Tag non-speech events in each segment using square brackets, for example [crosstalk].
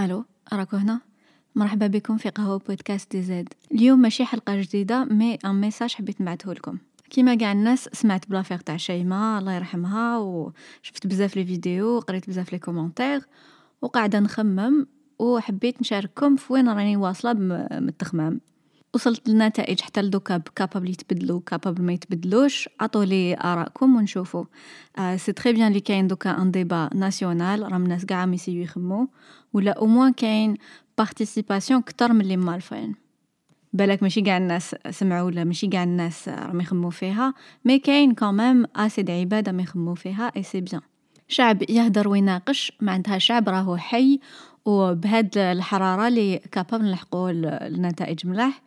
ألو راكو هنا؟ مرحبا بكم في قهوة podcast DZ اليوم ماشي حلقة جديدة mais un message حبيت نبعثه لكم. كيما قاع الناس سمعت ب l'affaire تاع شيماء الله يرحمها وشفت بزاف les vidéos وقريت بزاف les commentaires وقاعدة نخمم وحبيت نشارككم في وين راني واصلة من التخمام وصلت لنتائج حتى لدوكا capable يتبدلو capable ما يتبدلوش. عطولي آرائكم ونشوفو آه c'est très bien لي كاين دوكا un débat national راهم الناس قاع يسيو يخمو ولا au moins كاين participation كتر من اللي مالفين بالك ماشي قاع الناس سمعوا ولا ماشي قاع الناس راهم يخمو فيها. mais كاين quand même assez de عباد راهم يخمو فيها. et c'est bien شعب يهدر ويناقش. معناتها شعب راهو حي. وبهاد الحرارة اللي capable نلحقو النتائج ملاح.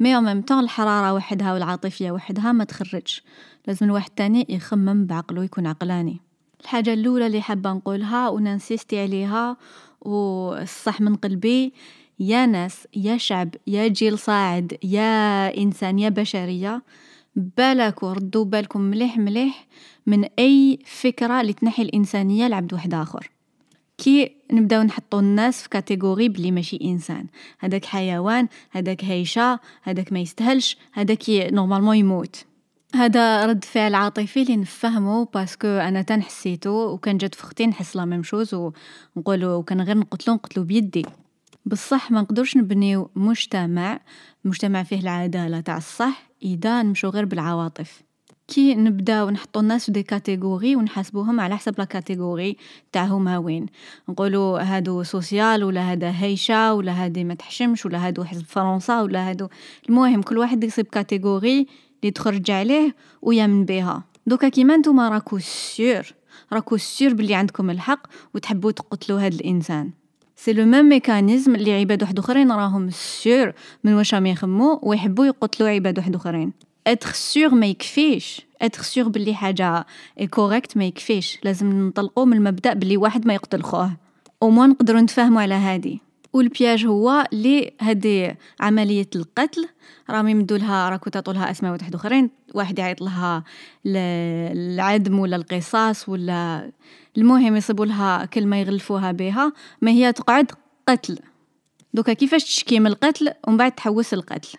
مي أو ميم طون الحرارة وحدها والعاطفية وحدها ما تخرجش. لازم الواحد تاني يخمم بعقلو يكون عقلاني. الحاجة الأولى اللي حابة نقولها وننسيستي عليها والصح من قلبي يا ناس يا شعب يا جيل صاعد يا إنسان يا بشرية بالكو ردوا بالكم مليح مليح من أي فكرة اللي تنحي الإنسانية لعبد واحد آخر. كي نبداو نحطو الناس في catégorie بلي ماشي إنسان. هذاك حيوان هذاك هيشة هذاك ما يستاهلش هذاك normalement يموت. هذا رد فعل عاطفي اللي نفهمه parce que أنا تاني حسيتو وكان جات فختي نحس la même chose ونقولو وكان غير نقتلو نقتلو بيدي. بصح ما نقدرش نبنيو مجتمع مجتمع فيه العدالة تاع الصح إذا نمشو غير بالعواطف. كي نبداو نحطو الناس في des catégories ونحاسبوهم على حسب la catégorie تاعهم وين. نقولوا هادو social ولا هذا هيشة ولا هادي ما تحشمش ولا هادو حزب فرنسا ولا هادو. المهم كل واحد يصيب catégorie اللي تخرج عليه ويأمن بها دوكا كيما نتوما راكو sûr راكو sûr بلي عندكم الحق وتحبوا تقتلوا هاد الإنسان. c'est le même mécanisme اللي عباد واحد اخرين راهم sûr من واش راهم يخمو ويحبوا يقتلوا عباد واحد اخرين être sûr ما يكفيش être sûr بلي حاجة correcte ما يكفيش لازم ننطلقوا من المبدأ بلي واحد ما يقتل خوه au moins نقدروا نتفاهموا على هادي و le piège هو لي هادي عملية القتل راهم يمدوا لها راكو تعطوا لها اسماء واحد اخرين واحد يعيط لها الإعدام ولا القصاص ولا المهم يصيبوا لها كلمة يغلفوها بها ما هي تقعد قتل دوكا كيفاش تشكي من القتل ومن بعد تحوس القتل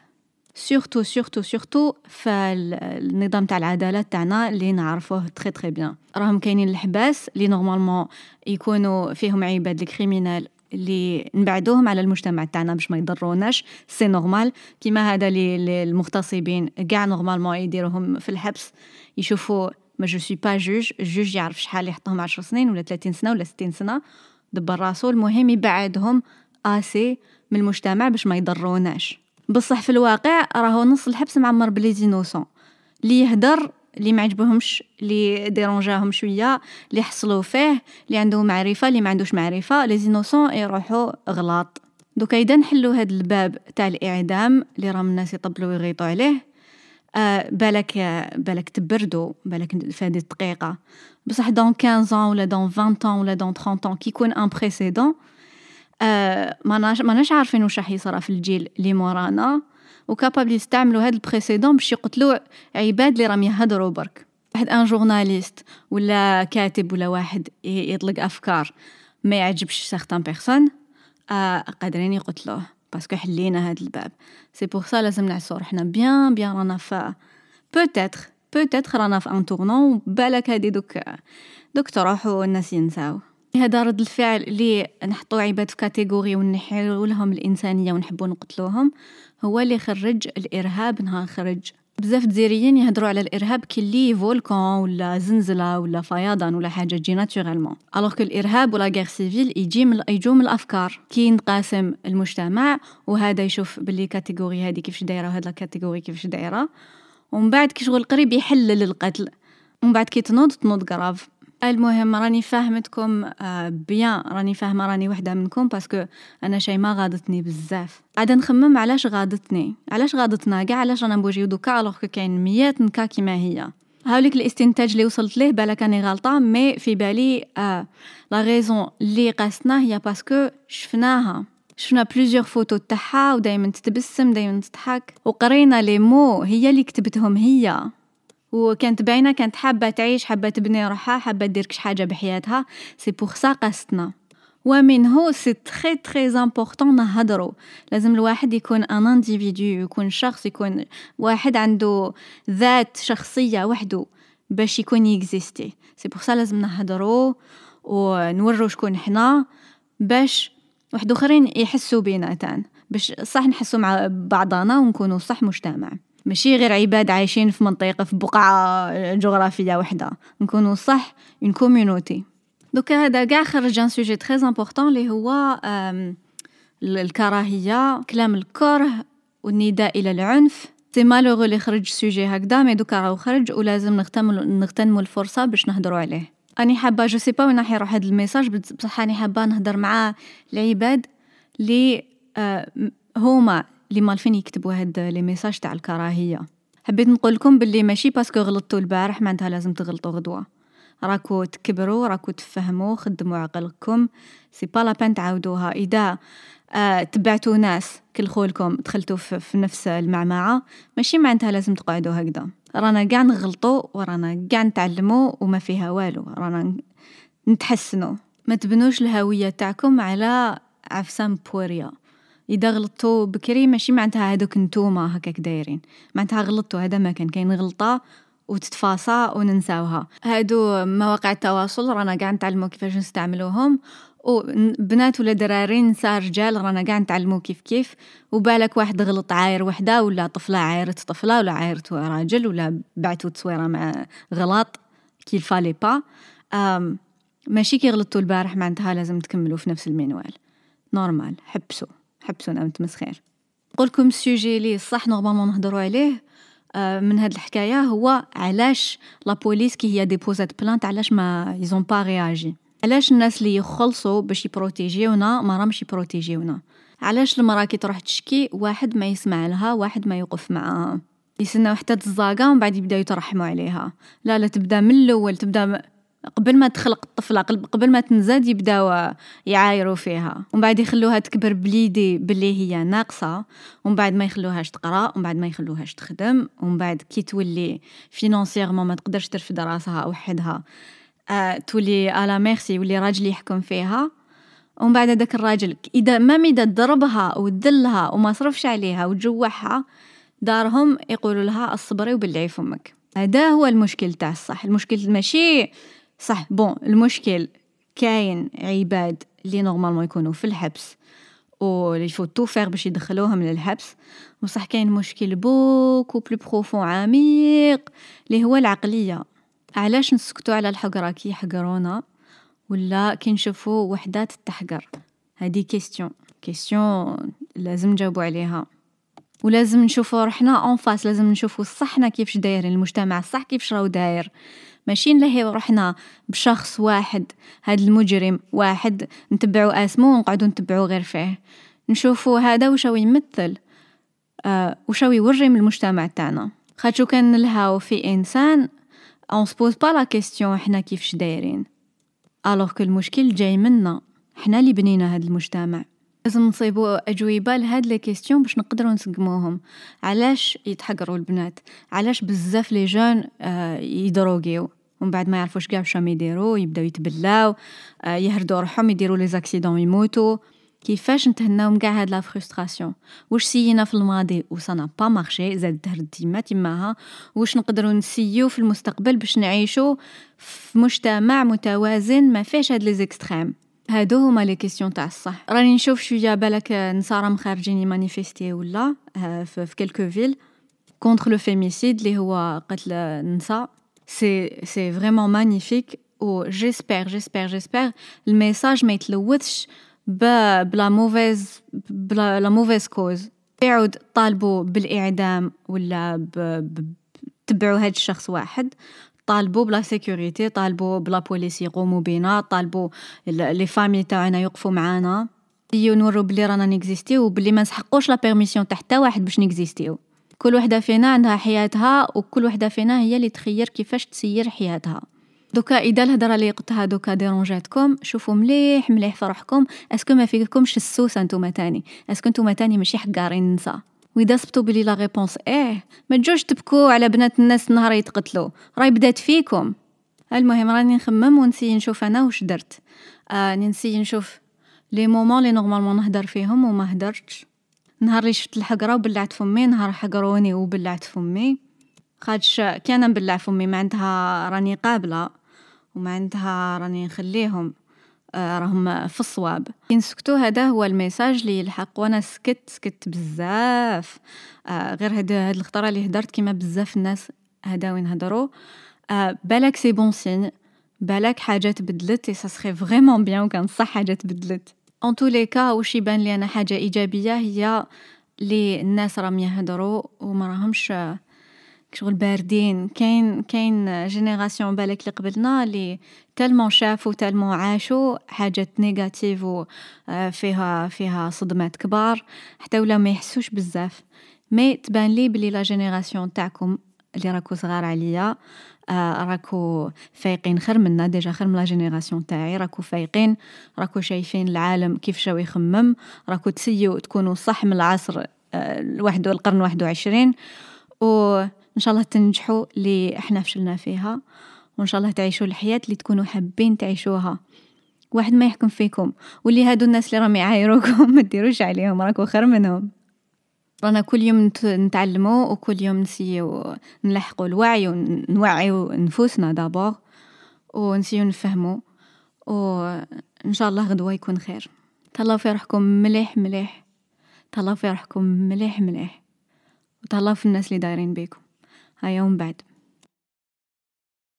surtout surtout surtout فالنظام تاع العدالة تاعنا اللي نعرفوه très très bien راهم كاينين الحباس اللي normalement يكونوا فيهم عباد ال criminels اللي نبعدوهم على المجتمع تاعنا باش ما يضروناش. c'est normal كيما هذا اللي المغتصبين كاع normalement يديروهم في الحبس. يشوفوا moi je suis pas juge juge يعرف شحال يحطهم 10 سنين ولا 30 سنة ولا 60 سنة. دبر راسو. المهم يبعدهم آسي من المجتمع باش ما يضروناش. بصح في الواقع راهو نص الحبس معمر ب les innocents اللي يهدر اللي ما عجبهمش اللي ديرونجاهم شوية اللي حصلوا فيه اللي عنده معرفة اللي ما عندوش معرفة لي زينوسون يروحوا غلاط دوكا إذا نحلو هذا الباب تاع الإعدام اللي راهم الناس يطبلوا ويغيطوا عليه آه بالك بالك تبردوا بالك في هذه الدقيقة. بصح دون 15 ولا دون 20 ولا دون 30 كي يكون ان بريسيدون آه ماناش ماناش عارفين واش راح يصرى في الجيل اللي مورانا و capable يستعملوا هاد ال précédent باش يقتلوا عباد اللي راهم يهدروا برك. واحد un journaliste ولا كاتب ولا واحد يطلق أفكار ما يعجبش certaines personnes آه قادرين يقتلوه parce que حلينا هاد الباب. c'est pour ça لازم نعسو روحنا bien bien رانا في peut-être peut-être رانا في un tournant بالك هادي دوك دوك تروحوا الناس ينساو. هذا رد الفعل اللي نحطو عباد في catégorie ونحيو لهم الإنسانية ونحبو نقتلوهم هو اللي خرج الإرهاب نهار خرج. بزاف دزيريين يهدروا على الإرهاب كي volcan ولا زنزلة ولا فيضان ولا حاجة تجي naturellement alors que الإرهاب ولا guerre civile يجي من يجو من الأفكار. كي ينقسم المجتمع وهذا يشوف باللي catégorie هذه كيفاش دايرة وهذا ال catégorie كيفاش دايرة. ومن بعد كي شغل قريب يحلل القتل. ومن بعد كي تنوض تنوض قراف المهم راني فاهمتكم آه bien. راني فاهمة راني وحدة منكم parce que أنا شي ما غاضتني بزاف. عاد نخمم علاش غاضتني؟ علاش غاضتنا؟ كاع علاش رانا نبوجيو دوكا الوغ كاين ميات نكا كيما هي؟ هاوليك الاستنتاج اللي وصلت ليه؟ بالك راني غلطة mais في بالي آه la raison اللي قاستنا هي parce que شفناها. شفنا plusieurs photos تاعها ودايما تتبسم دايما تضحك. وقرينا les mots هي اللي كتبتهم هي. وكانت باينة كانت حابة تعيش حابة تبني روحها حابة دير كش حاجة بحياتها. c'est pour ça قاستنا ومنه c'est très très important نهضروا لازم الواحد يكون un individu يكون شخص يكون واحد عنده ذات شخصية وحده باش يكون يكزيستي. c'est pour ça لازم نهضروا ونورو شكون حنا باش واحد آخرين يحسوا بينا تان باش صح نحسوا مع بعضنا ونكونوا صح مجتمع. ماشي غير عباد عايشين في منطقة في بقعة جغرافية وحدة. نكونوا صح une communauté دوكا هذا كاع خرج un sujet très important اللي هو الكراهية كلام الكره والنداء إلى العنف. c'est malheureux اللي خرج sujet هكذا mais دوكا راهو خرج ولازم نغتنموا الفرصة باش نهضروا عليه. أني حابة je sais pas وين راح يروح هاد ال message بصح أني حابة نهضر مع العباد لي آه هما لي مالفين يكتبوا هاد les messages تاع الكراهية. حبيت نقول لكم باللي ماشي parce que غلطتوا البارح معناتها لازم تغلطوا غدوة. راكو تكبروا راكو تفهموا خدموا عقلكم. c'est pas la peine تعاودوها. إذا آه تبعتوا ناس كل خولكم دخلتوا في, في نفس المعمعة ماشي معناتها لازم تقعدوا هكذا. رانا قاع نغلطوا ورانا قاع نتعلموا وما فيها والو. رانا نتحسنوا ما تبنوش الهوية تاعكم على عفسان بوريا. غلطتوا بكري ماشي معناتها هذوك نتوما هكاك دايرين. معناتها غلطتوا هذا ما كان. كاين غلطة وتتفاصى وننساوها. هادو مواقع التواصل رانا قاع نتعلموا كيفاش نستعملوهم. وبنات ولا دراري نساء رجال رانا قاع نتعلموا كيف كيف. وبالك واحد غلط عاير وحده ولا طفلة عايرت طفلة ولا عايرت راجل ولا بعتو تصويرة مع غلط qu'il fallait pas ماشي كي غلطتوا البارح معناتها لازم تكملوا في نفس المنوال normal حبسوا حبسوا أنا متمسخير نقولكم ال sujet لي صح normalement نهضروا عليه آه، من هاد الحكاية هو علاش la police كي هي ديبوزات plainte علاش mais ils ont pas réagi علاش الناس اللي يخلصوا باش يبروتيجيونا ما رامش يبروتيجيونا؟ علاش المرأة كي تروح تشكي واحد ما يسمع لها واحد ما يوقف معاها؟ يسناو حتى تزاقا ومن بعد يبداو يترحموا عليها. لا لا تبدا من الأول تبدا قبل ما تخلق الطفلة قبل ما تنزاد يبداو يعايروا فيها. ومن بعد يخلوها تكبر ب l'idée باللي هي ناقصة. ومن بعد ما يخلوهاش تقرأ ومن بعد ما يخلوهاش تخدم ومن بعد كي تولي financièrement ما تقدرش ترفد راسها وحدها آه تولي à la merci يولي راجل يحكم فيها. ومن بعد هذاك الراجل إذا ما ميدا ضربها ودلها وما صرفش عليها وجوعها دارهم يقولوا لها الصبري وبلعي فمك. هذا هو المشكل تاع الصح. المشكل ماشي صح. bon المشكل كاين عباد اللي normalement يكونوا في الحبس و اللي faut tout faire باش يدخلوهم للحبس. بصح كاين مشكل beaucoup plus profond عميق اللي هو العقلية. علاش نسكتوا على الحقره كي يحقرونا ولا كي نشوفوا وحدات تحقر هذه questions questions لازم نجاوبوا عليها. ولازم نشوفوا روحنا en face لازم نشوفوا صحنا كيفاش دايرين المجتمع صح كيفاش راهو داير. ماشي نلهيو روحنا بشخص واحد هاد المجرم واحد نتبعو اسمو ونقعدو نتبعو غير فيه. نشوفو هذا وشو يمثل آه وشو يوري من المجتمع تاعنا. خاطشو كان نلهاو في إنسان on se pose pas la question حنا كيفاش دايرين. alors que المشكل جاي منا حنا اللي بنينا هاد المجتمع. لازم نصيبوا أجوبة لهاد les questions باش نقدروا نسقموهم. علاش يتحقروا البنات؟ علاش بزاف les jeunes آه يدروغيو ومن بعد ما يعرفوش كاع واش يديروا يبداو يتبلاو آه يهردوا روحهم يديروا les accidents يموتوا كيفاش نتهناو من كاع هاد la frustration واش سينا في الماضي و pas marché زاد تهرد تيما تماها واش نقدروا نسيو في المستقبل باش نعيشوا في مجتمع متوازن ما فيهش هاد les extrêmes هادو هما les questions تاع الصح. راني نشوف شوية بالك نسا راهم خارجين يمانيفيستي ولا في, في كلكو فيل كونتر لو فيميسيد اللي هو قتل النساء سي سي فريمون مانيفيك و جيسبر جيسبر جيسبر الميساج ما يتلوثش بلا موفيز بلا لا موفيز كوز يعود طالبوا بالإعدام ولا تبعوا هاد الشخص واحد. طالبوا بلا سيكوريتي طالبوا بلا بوليس يقوموا بينا طالبوا لي فامي تاعنا يوقفوا معانا. نورو بلي رانا n'existiw وبلي ما نسحقوش la permission تاع حتى واحد باش n'existiw. كل وحدة فينا عندها حياتها وكل وحدة فينا هي اللي تخير كيفاش تسير حياتها. donc إذا الهضرة اللي قلتها دوكا dérangeatكم شوفوا مليح مليح في روحكم est-ce que ما فيكمش السوسه نتوما تاني؟ est-ce que نتوما تاني ماشي حقارين نسا وإذا صبتوا بلي la réponse إيه ما تجوش تبكوا على بنات الناس نهار يتقتلوا. راهي بدات فيكم. المهم راني نخمم و n'essayi نشوف أنا واش درت. آه n'essayi نشوف les moments لي normalement نهدر فيهم و ما هدرتش. نهار لي شفت الحقرة و بلعت فمي نهار حقروني و بلعت فمي. خاطش كي أنا نبلع فمي معنتها راني قابلة و معنتها راني نخليهم. راهم في الصواب. كي نسكتو هذا هو ال message لي يلحق و أنا سكت سكت بزاف غير هاد هاد الخطرة لي هدرت كيما بزاف الناس هداو ينهدرو بالاك c'est bon signe بالاك حاجة تبدلت et ça serait vraiment bien و كان صح حاجة تبدلت. en tous les cas واش يبان لي أنا حاجة إيجابية هي لي الناس راهم يهدرو و مراهمش شغل باردين. كاين كاين génération بالاك لي قبلنا لي tellement شافو tellement عاشو حاجات négatives و فيها فيها صدمات كبار حتى ولاو ما يحسوش بزاف. mais تبانلي بلي la génération نتاعكم لي راكو صغار عليا راكو فايقين خير منا déjà خير من la génération نتاعي راكو فايقين راكو شايفين العالم كيفاش راه يخمم راكو t'essayiw تكونو صح من العصر الواحد القرن الواحد و إن شاء الله تنجحوا لي إحنا فشلنا فيها وإن شاء الله تعيشوا الحياة اللي تكونوا حابين تعيشوها واحد ما يحكم فيكم واللي هادو الناس اللي راهم يعايروكم [laughs] ما ديروش عليهم راكو خير منهم رانا كل يوم نتعلمو وكل يوم نسيو نلحقو الوعي و نوعيو نفوسنا دابور و نسيو نفهمو و إن شاء الله غدوة يكون خير. تهلاو في روحكم مليح مليح تهلاو في روحكم مليح مليح و تهلاو في الناس لي دايرين بيكم. I own bed.